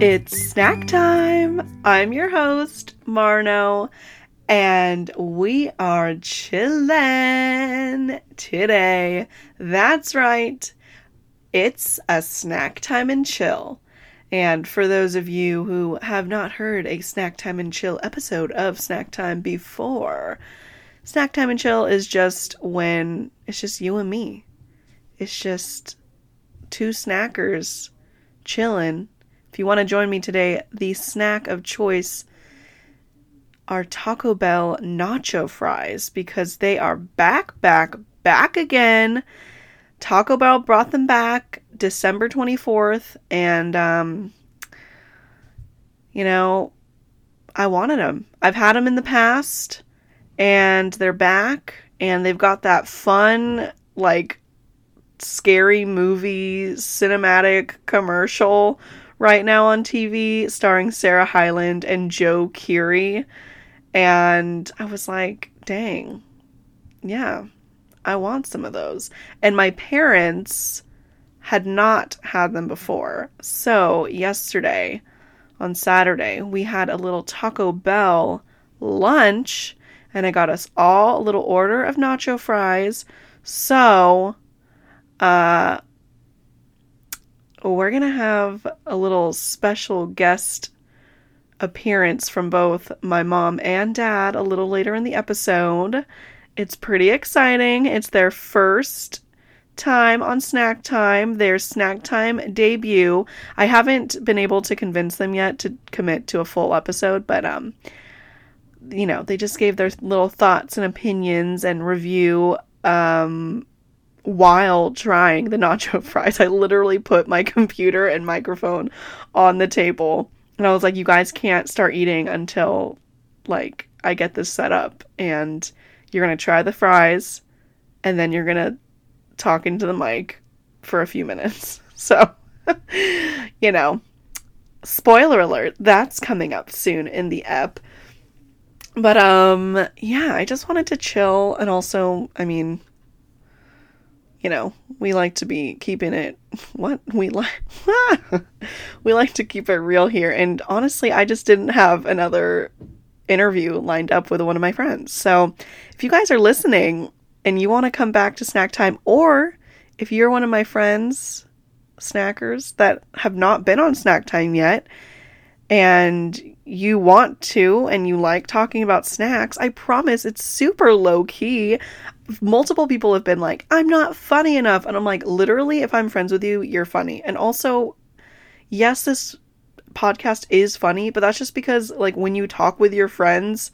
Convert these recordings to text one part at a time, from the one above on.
It's snack time. I'm your host, Marno, and we are chillin' today. That's right. It's a snack time and chill. And for those of you who have not heard a snack time and chill episode of snack time before, snack time and chill is just when it's just you and me. It's just two snackers chilling if you want to join me today, the snack of choice are Taco Bell nacho fries because they are back, back, back again. Taco Bell brought them back December 24th, and, um, you know, I wanted them. I've had them in the past, and they're back, and they've got that fun, like, scary movie cinematic commercial right now on TV starring Sarah Hyland and Joe Keery. And I was like, dang, yeah, I want some of those. And my parents had not had them before. So yesterday, on Saturday, we had a little Taco Bell lunch and I got us all a little order of nacho fries. So, uh, we're going to have a little special guest appearance from both my mom and dad a little later in the episode. It's pretty exciting. It's their first time on Snack Time, their Snack Time debut. I haven't been able to convince them yet to commit to a full episode, but um you know, they just gave their little thoughts and opinions and review um while trying the nacho fries. I literally put my computer and microphone on the table and I was like, you guys can't start eating until like I get this set up and you're to try the fries and then you're to talk into the mic for a few minutes. So, you know, spoiler alert, that's coming up soon in the ep. But um yeah, I just wanted to chill and also, I mean, you know, we like to be keeping it what? We like we like to keep it real here. And honestly, I just didn't have another interview lined up with one of my friends. So, if you guys are listening and you want to come back to snack time or if you're one of my friends snackers that have not been on snack time yet and you want to and you like talking about snacks, I promise it's super low key multiple people have been like, I'm not funny enough. And I'm like, literally, if I'm friends with you, you're funny. And also, yes, this podcast is funny, but that's just because, like, when you talk with your friends,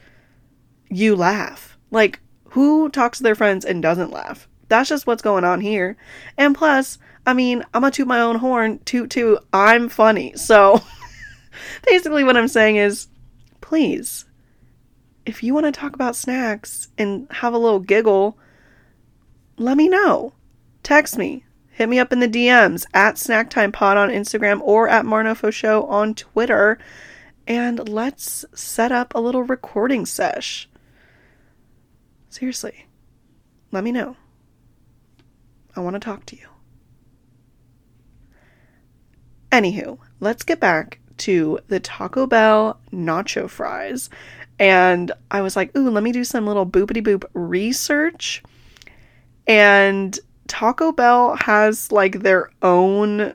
you laugh. Like, who talks to their friends and doesn't laugh? That's just what's going on here. And plus, I mean, I'm gonna toot my own horn, toot toot, I'm funny. So, basically, what I'm saying is, please, if you want to talk about snacks and have a little giggle, let me know. Text me. Hit me up in the DMs at SnackTimePod on Instagram or at Marnofosho on Twitter. And let's set up a little recording sesh. Seriously, let me know. I want to talk to you. Anywho, let's get back to the Taco Bell nacho fries. And I was like, ooh, let me do some little boopity boop research and Taco Bell has like their own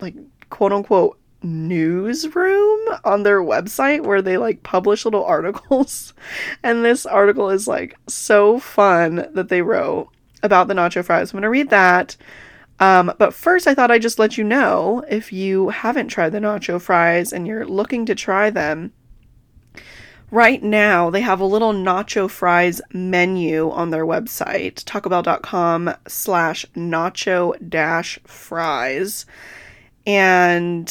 like quote unquote newsroom on their website where they like publish little articles. And this article is like so fun that they wrote about the nacho fries. I'm going to read that. Um, but first, I thought I'd just let you know if you haven't tried the nacho fries and you're looking to try them, Right now, they have a little nacho fries menu on their website, tacobell.com slash nacho dash fries. And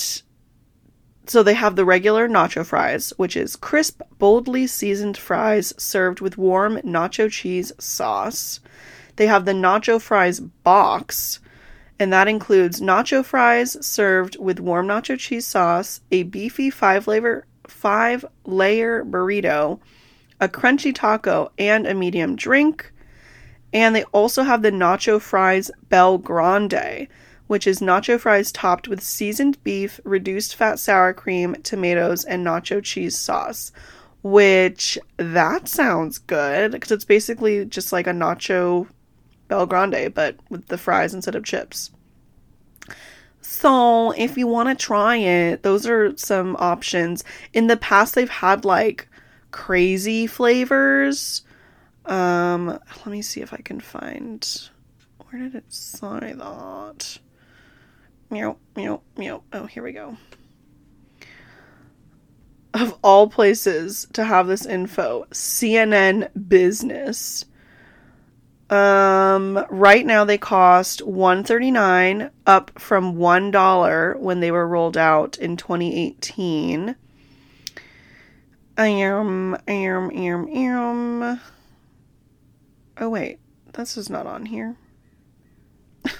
so they have the regular nacho fries, which is crisp, boldly seasoned fries served with warm nacho cheese sauce. They have the nacho fries box, and that includes nacho fries served with warm nacho cheese sauce, a beefy five flavor five layer burrito, a crunchy taco, and a medium drink. And they also have the nacho fries Bel Grande, which is nacho fries topped with seasoned beef, reduced fat sour cream, tomatoes, and nacho cheese sauce. Which that sounds good because it's basically just like a nacho Bel Grande, but with the fries instead of chips. So, if you want to try it, those are some options. In the past, they've had like crazy flavors. Um, let me see if I can find. Where did it say that? Meow, meow, meow. Oh, here we go. Of all places to have this info, CNN Business. Um, right now they cost 139 up from $1 when they were rolled out in 2018. Um, um, um, um. Oh wait, this is not on here.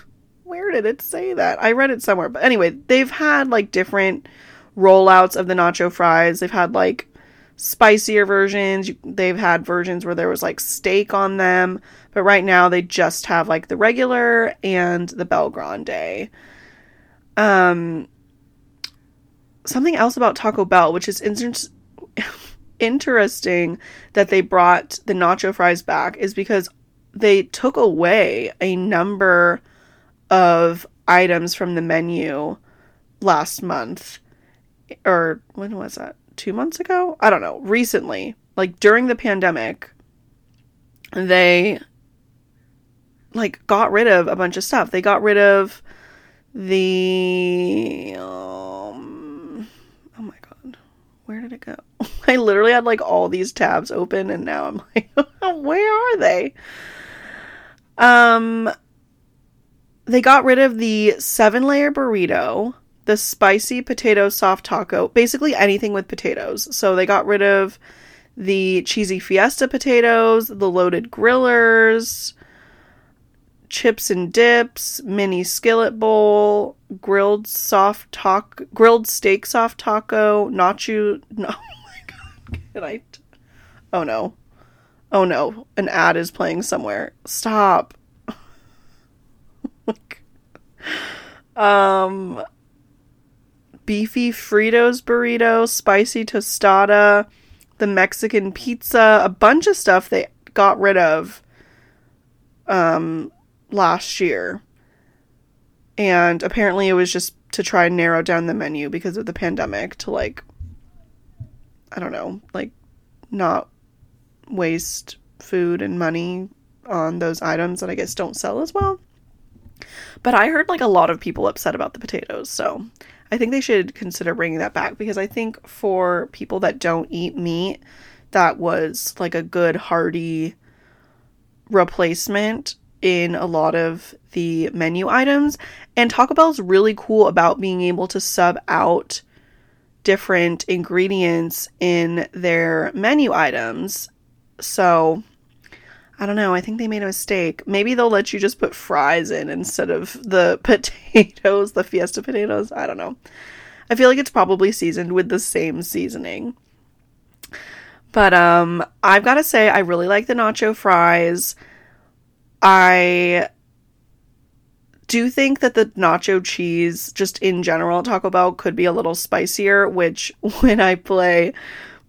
Where did it say that? I read it somewhere. But anyway, they've had like different rollouts of the nacho fries. They've had like spicier versions. They've had versions where there was like steak on them. But right now they just have like the regular and the Belgrande. Um, something else about Taco Bell, which is inter- interesting that they brought the nacho fries back, is because they took away a number of items from the menu last month. Or when was that? Two months ago? I don't know. Recently, like during the pandemic, they like got rid of a bunch of stuff. They got rid of the um oh my god. Where did it go? I literally had like all these tabs open and now I'm like where are they? Um they got rid of the 7-layer burrito, the spicy potato soft taco, basically anything with potatoes. So they got rid of the cheesy fiesta potatoes, the loaded grillers, chips and dips, mini skillet bowl, grilled soft taco, grilled steak soft taco, nacho. No, oh my god, can I? T- oh no, oh no, an ad is playing somewhere. Stop. um, beefy Fritos burrito, spicy tostada, the Mexican pizza, a bunch of stuff they got rid of. Um, last year. And apparently it was just to try and narrow down the menu because of the pandemic to like I don't know, like not waste food and money on those items that I guess don't sell as well. But I heard like a lot of people upset about the potatoes, so I think they should consider bringing that back because I think for people that don't eat meat, that was like a good hearty replacement in a lot of the menu items. And Taco Bell's really cool about being able to sub out different ingredients in their menu items. So, I don't know. I think they made a mistake. Maybe they'll let you just put fries in instead of the potatoes, the fiesta potatoes. I don't know. I feel like it's probably seasoned with the same seasoning. But um I've got to say I really like the nacho fries. I do think that the nacho cheese, just in general, Taco Bell could be a little spicier, which when I play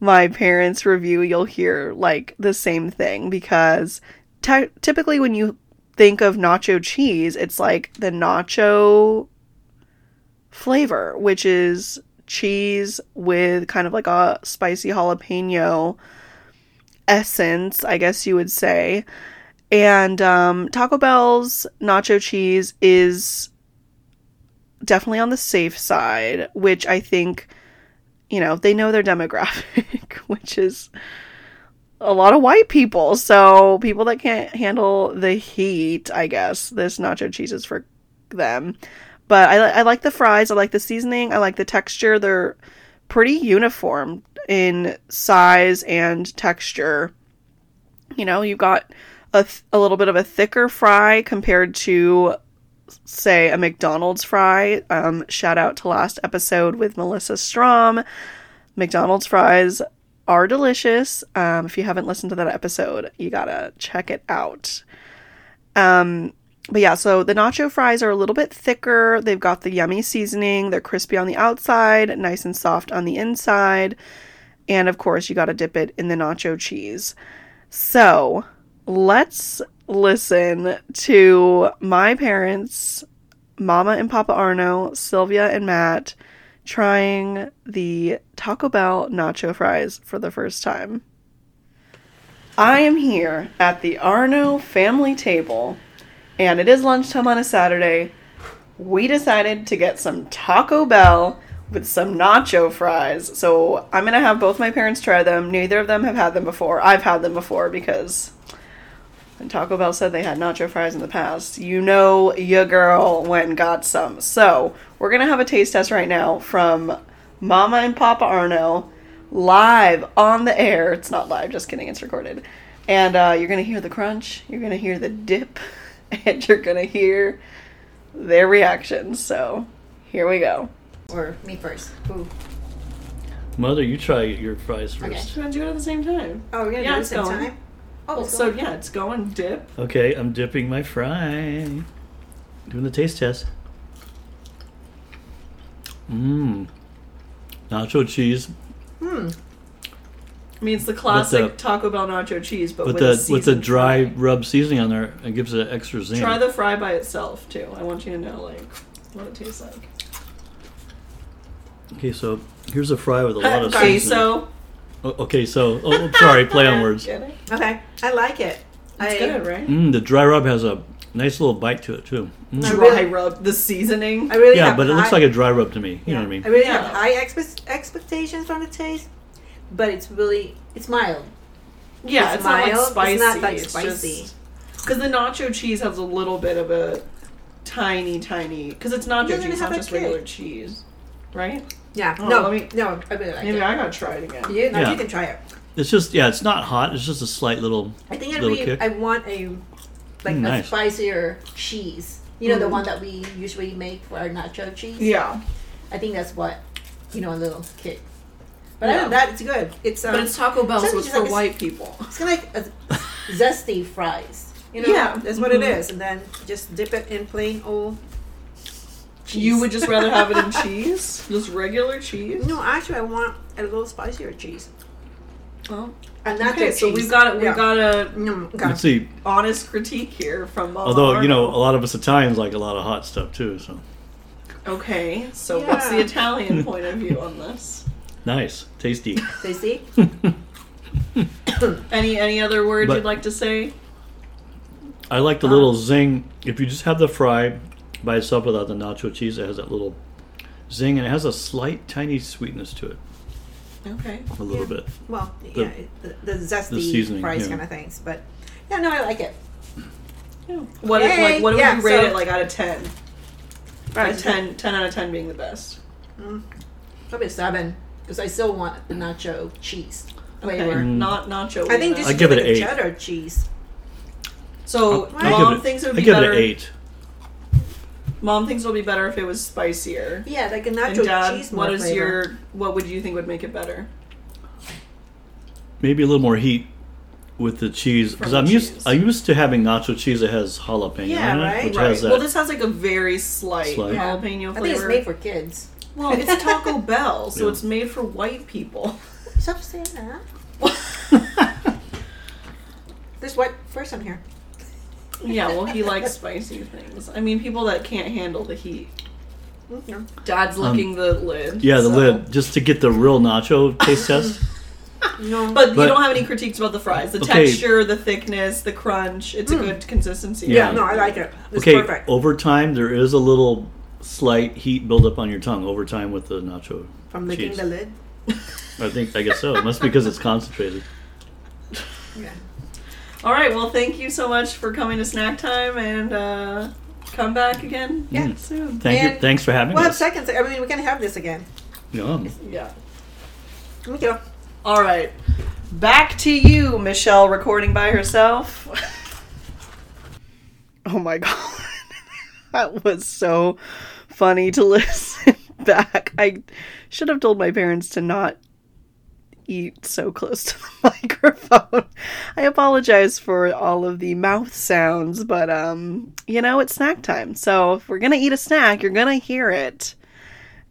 my parents' review, you'll hear like the same thing because typically when you think of nacho cheese, it's like the nacho flavor, which is cheese with kind of like a spicy jalapeno essence, I guess you would say. And um, Taco Bell's nacho cheese is definitely on the safe side, which I think, you know, they know their demographic, which is a lot of white people. So people that can't handle the heat, I guess, this nacho cheese is for them. But I, I like the fries. I like the seasoning. I like the texture. They're pretty uniform in size and texture. You know, you've got a, th- a little bit of a thicker fry compared to say a McDonald's fry. Um, shout out to last episode with Melissa Strom. McDonald's fries are delicious. Um, if you haven't listened to that episode, you gotta check it out. Um, but yeah, so the nacho fries are a little bit thicker. They've got the yummy seasoning. They're crispy on the outside, nice and soft on the inside. And of course, you got to dip it in the nacho cheese. So let's listen to my parents, Mama and Papa Arno, Sylvia and Matt, trying the Taco Bell nacho fries for the first time. I am here at the Arno family table, and it is lunchtime on a Saturday. We decided to get some Taco Bell with some nacho fries. So I'm gonna have both my parents try them. Neither of them have had them before. I've had them before because when Taco Bell said they had nacho fries in the past, you know your girl went and got some. So we're gonna have a taste test right now from Mama and Papa Arno live on the air. It's not live, just kidding, it's recorded. And uh, you're gonna hear the crunch, you're gonna hear the dip, and you're gonna hear their reactions. So here we go. Or me first. Who? Mother, you try your fries first. Okay. first. Should I do it at the same time? Oh, we're gonna Yeah, do it at the same going. time. Oh, Well, so going. yeah, it's going dip. Okay, I'm dipping my fry. Doing the taste test. Mmm. Nacho cheese Hmm. I mean, it's the classic the- Taco Bell nacho cheese, but with with, the with the dry fry. rub seasoning on there. It gives it extra zing. Try the fry by itself too. I want you to know like what it tastes like. okay, so here's a fry with a lot of okay, seasoning. so O- okay, so oh, sorry, play on words. Okay, I like it. It's I, good, right? Mmm, the dry rub has a nice little bite to it too. Mm. Dry really- rub the seasoning. I really Yeah, have but it looks like a dry rub to me. You know what I mean? I really Yeah. have high expe- expectations from the taste, but it's really it's mild. yeah, it's it's, not like mild, it's not, like, it's spicy. Because the nacho cheese has a little bit of a tiny, tiny. Because it's nacho cheese, not just kid. regular cheese, right? Yeah. Oh, no, let me- no, I really like Maybe it. I gotta try it again. You, no, Yeah. you can try it. It's just yeah, it's not hot. It's just a slight little. I think I Little really, kick. I want a like Mm, a nice. spicier cheese. You know the Mm. one that we usually make for our nacho cheese. Yeah, I think that's what you know a little kick. But Yeah. other than that, it's good. It's um, but it's Taco Bell, so Something it's for like a- white people. It's kind of like a zesty fries. You know, Yeah. that's what it Mhm. is. And then just dip it in plain old. Cheese. You would just rather have it in cheese, just regular cheese. No, actually, I want a little spicier cheese. Well, And that's okay, just so cheese. we've got we've Yeah. got a Mm, okay. Let's see. honest critique here from Mama Although you know, a lot of us Italians like a lot of hot stuff too. So Okay, so what's the Italian point of view on this? nice, tasty. Tasty. Any any other words But- you'd like to say? I like the Um, little zing. If you just have the fry by itself without the nacho cheese, it has that little zing, and it has a slight, tiny sweetness to it, Okay. a little Yeah. bit. Well, The- yeah, the, the zesty the seasoning, fries yeah. kind of things. But yeah, no, I like it. What if, Yay, like what would yeah, you rate so- it like out of ten? Right, Like 10, 10 out of ten being the best. Probably a seven because I still want the nacho cheese Okay. flavor. Mm. Not nacho. I think either. just I'd give it a eight. cheddar cheese. so. I mom give it, thinks it would I give better. it an eight. Mom thinks it'll be better if it was spicier. Yeah, like a And nacho Dad, cheese. More what is flavor. your what would you think would make it better? Maybe a little more heat with the cheese because I'm the used. I'm used to having nacho cheese that has jalapeno Yeah, in it, right? which Right. has that. Well, this has like a very slight, Slight. Yeah. jalapeno I flavor. think it's made for kids. well, it's Taco Bell, so Yeah. it's made for white people. Stop saying that. There's white person here. Yeah, well, he likes spicy things. I mean, people that can't handle the heat. Dad's licking the lid. Um, yeah, the so- lid just to get the real nacho taste test. No, But, you don't have any critiques about the fries. The Okay. texture, the thickness, the crunch. It's a good consistency. yeah, Yeah. no, I like it. It's okay, perfect. over time there is a little slight heat buildup on your tongue over time with the nacho. From licking cheese. the lid. I think I guess so. It must be because it's concentrated. Yeah. All right. Well, thank you so much for coming to snack time and uh, come back again Yeah. Mm. soon. Thank you. And Thanks for having We'll have us. seconds. I mean, we can have this again. Yum. Yeah. Let me go. All right. Back to you, Michelle, recording by herself. oh my god. that was so funny to listen back. I should have told my parents to not eat so close to the microphone. I apologize for all of the mouth sounds, but um, you know, it's snack time. So if we're gonna eat a snack, you're gonna hear it.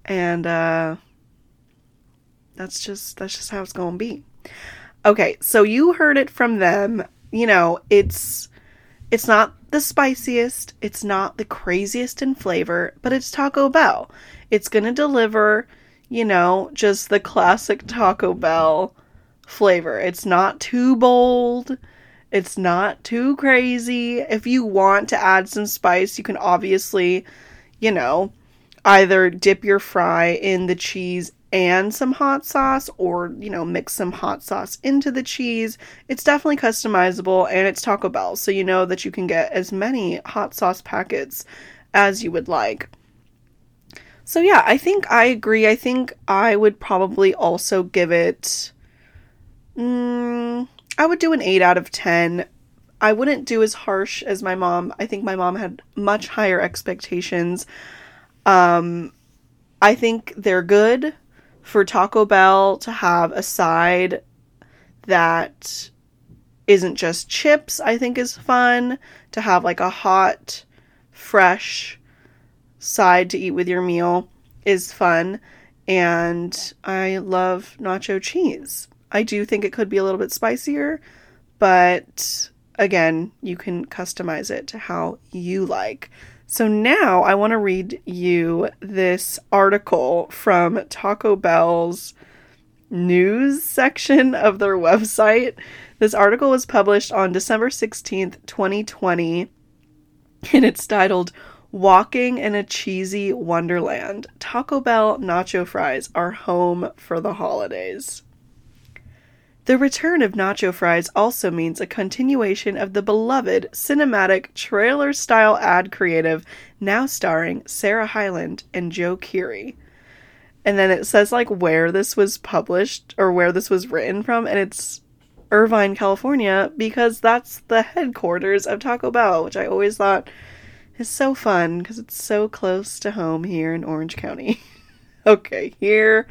And uh that's just that's just how it's gonna be. Okay, so you heard it from them. You know, it's it's not the spiciest, it's not the craziest in flavor, but it's Taco Bell. It's to deliver, you know, just the classic Taco Bell flavor. It's not too bold. It's not too crazy. If you want to add some spice, you can obviously, you know, either dip your fry in the cheese and some hot sauce or, you know, mix some hot sauce into the cheese. It's definitely customizable and it's Taco Bell, so you know that you can get as many hot sauce packets as you would like. So yeah, I think I agree. I think I would probably also give it mm, I would do an 8 out of 10. I wouldn't do as harsh as my mom. I think my mom had much higher expectations. Um I think they're good for Taco Bell to have a side that isn't just chips, I think is fun. To have like a hot, fresh side to eat with your meal is fun. And I love nacho cheese. I do think it could be a little bit spicier, but again, you can customize it to how you like. So now I want to read you this article from Taco Bell's news section of their website. This article was published on December 16th, 2020, and it's titled Walking in a Cheesy Wonderland. Taco Bell nacho fries are home for the holidays. The return of nacho fries also means a continuation of the beloved cinematic trailer style ad creative now starring Sarah Hyland and Joe Keery. And then it says like where this was published or where this was written from, and it's Irvine, California, because that's the headquarters of Taco Bell, which I always thought is so fun because it's so close to home here in Orange County. okay, here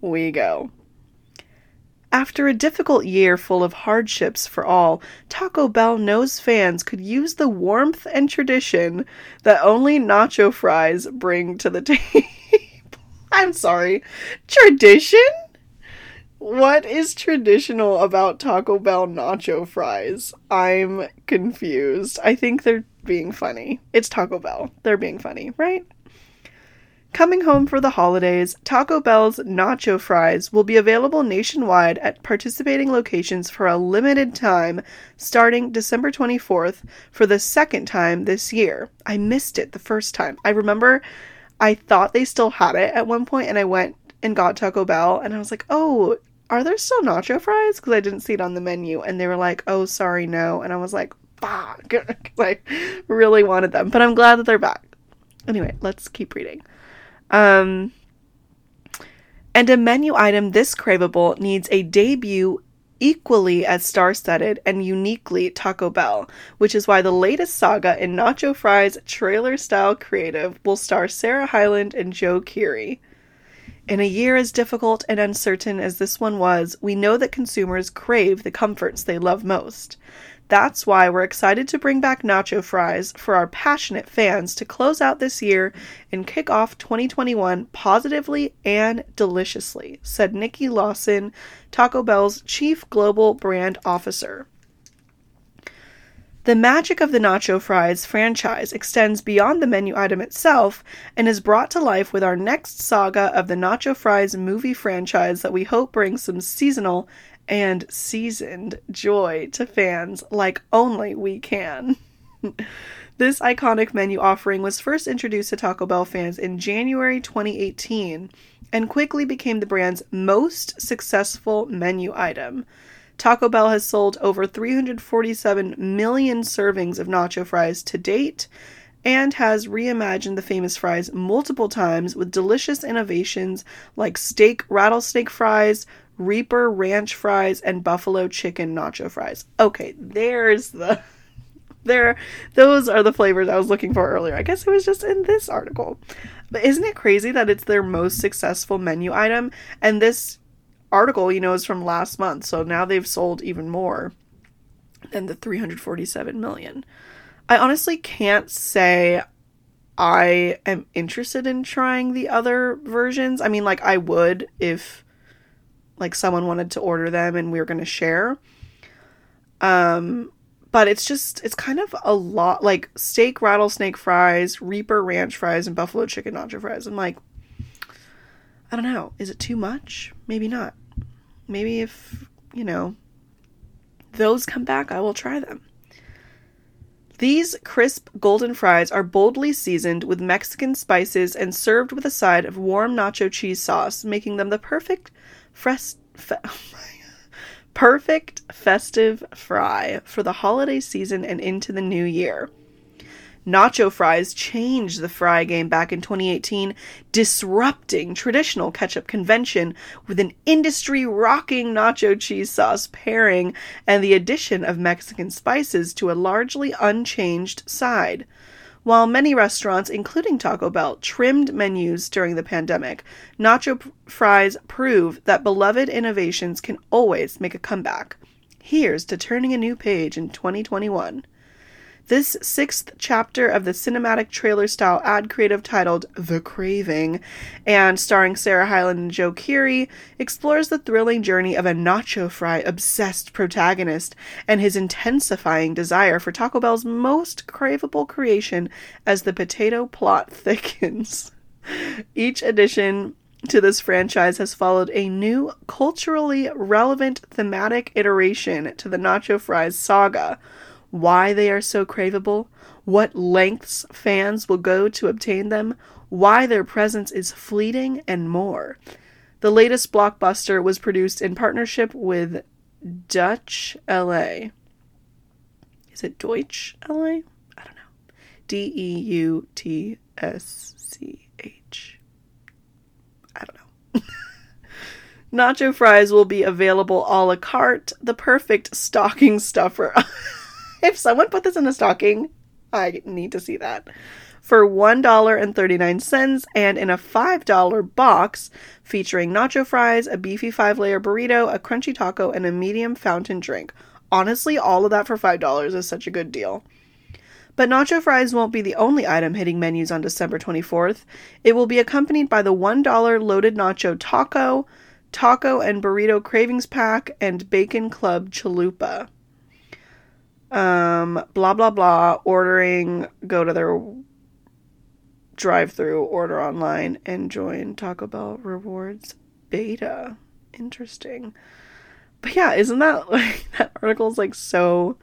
we go. After a difficult year full of hardships for all, Taco Bell knows fans could use the warmth and tradition that only nacho fries bring to the table. I'm sorry. Tradition? What is traditional about Taco Bell nacho fries? I'm confused. I think they're being funny. It's Taco Bell. They're being funny, right? Coming home for the holidays, Taco Bell's nacho fries will be available nationwide at participating locations for a limited time starting December 24th for the second time this year. I missed it the first time. I remember I thought they still had it at one point and I went and got Taco Bell and I was like, "Oh, are there still nacho fries?" because I didn't see it on the menu and they were like, "Oh, sorry, no." And I was like, "Fuck." I really wanted them, but I'm glad that they're back. Anyway, let's keep reading. Um, and a menu item this craveable needs a debut equally as star studded and uniquely Taco Bell, which is why the latest saga in Nacho Fries trailer style creative will star Sarah Hyland and Joe Keery. In a year as difficult and uncertain as this one was, we know that consumers crave the comforts they love most. That's why we're excited to bring back nacho fries for our passionate fans to close out this year and kick off 2021 positively and deliciously, said Nikki Lawson, Taco Bell's Chief Global Brand Officer. The magic of the Nacho Fries franchise extends beyond the menu item itself and is brought to life with our next saga of the Nacho Fries movie franchise that we hope brings some seasonal and seasoned joy to fans like only we can. this iconic menu offering was first introduced to Taco Bell fans in January 2018 and quickly became the brand's most successful menu item. Taco Bell has sold over 347 million servings of nacho fries to date and has reimagined the famous fries multiple times with delicious innovations like steak rattlesnake fries, Reaper ranch fries, and buffalo chicken nacho fries. Okay, there's the there those are the flavors I was looking for earlier. I guess it was just in this article. But isn't it crazy that it's their most successful menu item and this article, you know, is from last month. So now they've sold even more than the 347 million. I honestly can't say I am interested in trying the other versions. I mean, like, I would if, like, someone wanted to order them and we were going to share. Um, but it's just, it's kind of a lot, like, steak rattlesnake fries, Reaper ranch fries, and buffalo chicken nacho fries. I'm like, I don't know. Is it too much? Maybe not. Maybe if, you know, those come back, I will try them. These crisp golden fries are boldly seasoned with Mexican spices and served with a side of warm nacho cheese sauce, making them the perfect fresh fe- oh perfect festive fry for the holiday season and into the new year. Nacho fries changed the fry game back in 2018, disrupting traditional ketchup convention with an industry rocking nacho cheese sauce pairing and the addition of Mexican spices to a largely unchanged side. While many restaurants, including Taco Bell, trimmed menus during the pandemic, nacho p- fries prove that beloved innovations can always make a comeback. Here's to turning a new page in 2021. This sixth chapter of the cinematic trailer style ad creative titled The Craving and starring Sarah Hyland and Joe Keery explores the thrilling journey of a nacho fry obsessed protagonist and his intensifying desire for Taco Bell's most craveable creation as the potato plot thickens. Each edition to this franchise has followed a new, culturally relevant thematic iteration to the nacho fries saga why they are so craveable, what lengths fans will go to obtain them, why their presence is fleeting, and more. The latest blockbuster was produced in partnership with Dutch LA. Is it Deutsch LA? I don't know. D E U T S C H. I don't know. Nacho fries will be available a la carte, the perfect stocking stuffer. if someone put this in a stocking, I need to see that. For $1.39 and in a $5 box featuring nacho fries, a beefy five layer burrito, a crunchy taco, and a medium fountain drink. Honestly, all of that for $5 is such a good deal. But nacho fries won't be the only item hitting menus on December 24th. It will be accompanied by the $1 loaded nacho taco, taco and burrito cravings pack, and bacon club chalupa um, blah blah blah, ordering, go to their drive through, order online, and join Taco Bell Rewards beta. Interesting. But yeah, isn't that like that article is like so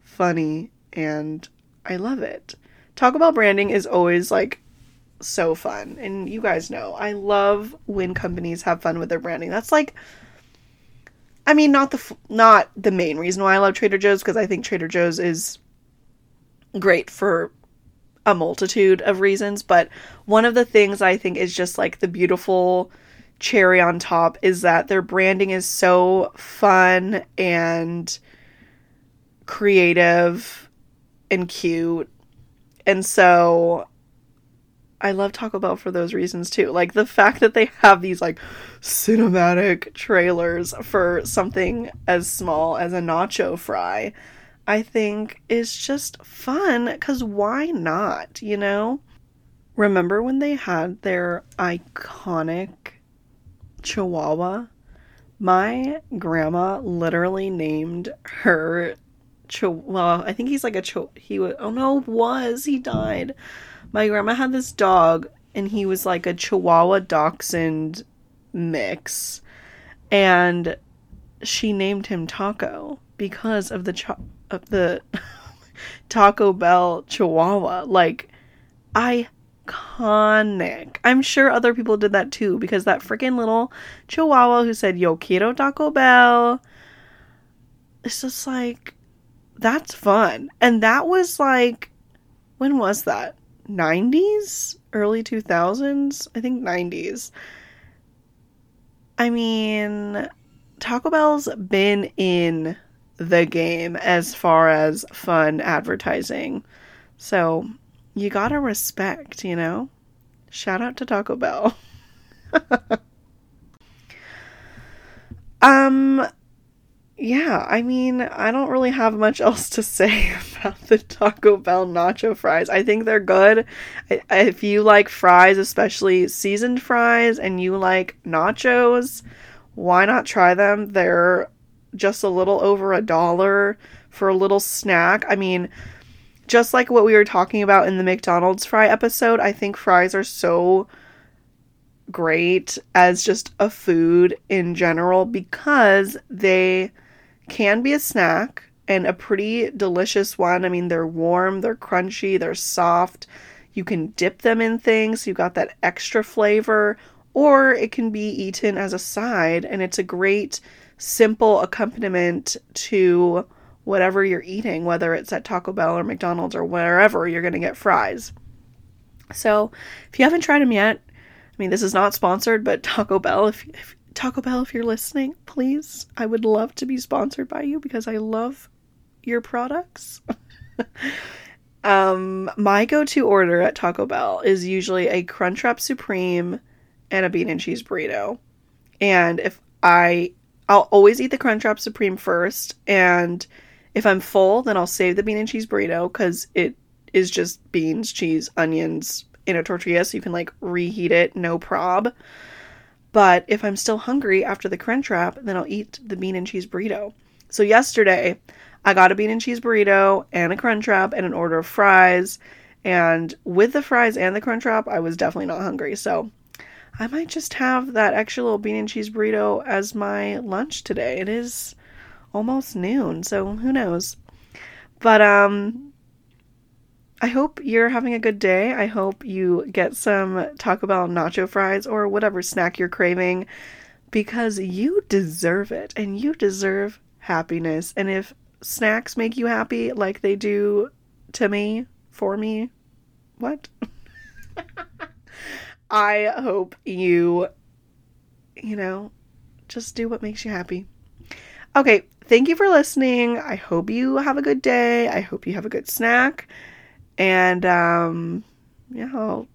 funny and I love it. Taco Bell branding is always like so fun. And you guys know, I love when companies have fun with their branding. That's like I mean, not the not the main reason why I love Trader Joe's because I think Trader Joe's is great for a multitude of reasons, but one of the things I think is just like the beautiful cherry on top is that their branding is so fun and creative and cute. And so I love Taco Bell for those reasons too. Like the fact that they have these like cinematic trailers for something as small as a nacho fry, I think is just fun cuz why not, you know? Remember when they had their iconic chihuahua? My grandma literally named her chihuahua. I think he's like a ch- he was oh no, was he died my grandma had this dog and he was like a chihuahua dachshund mix. And she named him taco because of the cho- of the taco bell chihuahua. Like iconic. I'm sure other people did that too because that freaking little chihuahua who said yo quiero taco bell it's just like that's fun. And that was like when was that 90s, early 2000s, I think 90s. I mean, Taco Bell's been in the game as far as fun advertising. So, you gotta respect, you know? Shout out to Taco Bell. Um, yeah, I mean, I don't really have much else to say about the Taco Bell nacho fries. I think they're good. If you like fries, especially seasoned fries, and you like nachos, why not try them? They're just a little over a dollar for a little snack. I mean, just like what we were talking about in the McDonald's fry episode, I think fries are so great as just a food in general because they can be a snack and a pretty delicious one. I mean, they're warm, they're crunchy, they're soft. You can dip them in things, you got that extra flavor, or it can be eaten as a side, and it's a great, simple accompaniment to whatever you're eating, whether it's at Taco Bell or McDonald's or wherever you're going to get fries. So, if you haven't tried them yet, I mean, this is not sponsored, but Taco Bell, if, if Taco Bell, if you're listening, please, I would love to be sponsored by you because I love your products. um, my go-to order at Taco Bell is usually a Crunchwrap Supreme and a bean and cheese burrito. And if I I'll always eat the Crunchwrap Supreme first and if I'm full, then I'll save the bean and cheese burrito cuz it is just beans, cheese, onions in a tortilla so you can like reheat it no prob. But if I'm still hungry after the Crunchwrap, then I'll eat the bean and cheese burrito. So yesterday, I got a bean and cheese burrito and a Crunchwrap and an order of fries. And with the fries and the Crunchwrap, I was definitely not hungry. So I might just have that extra little bean and cheese burrito as my lunch today. It is almost noon, so who knows. But um I hope you're having a good day. I hope you get some Taco Bell nacho fries or whatever snack you're craving because you deserve it and you deserve happiness. And if snacks make you happy like they do to me, for me, what? I hope you, you know, just do what makes you happy. Okay, thank you for listening. I hope you have a good day. I hope you have a good snack. And um yeah, I'll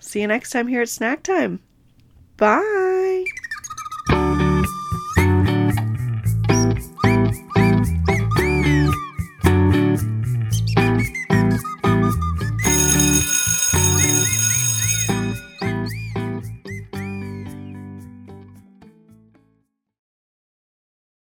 see you next time here at snack time. Bye.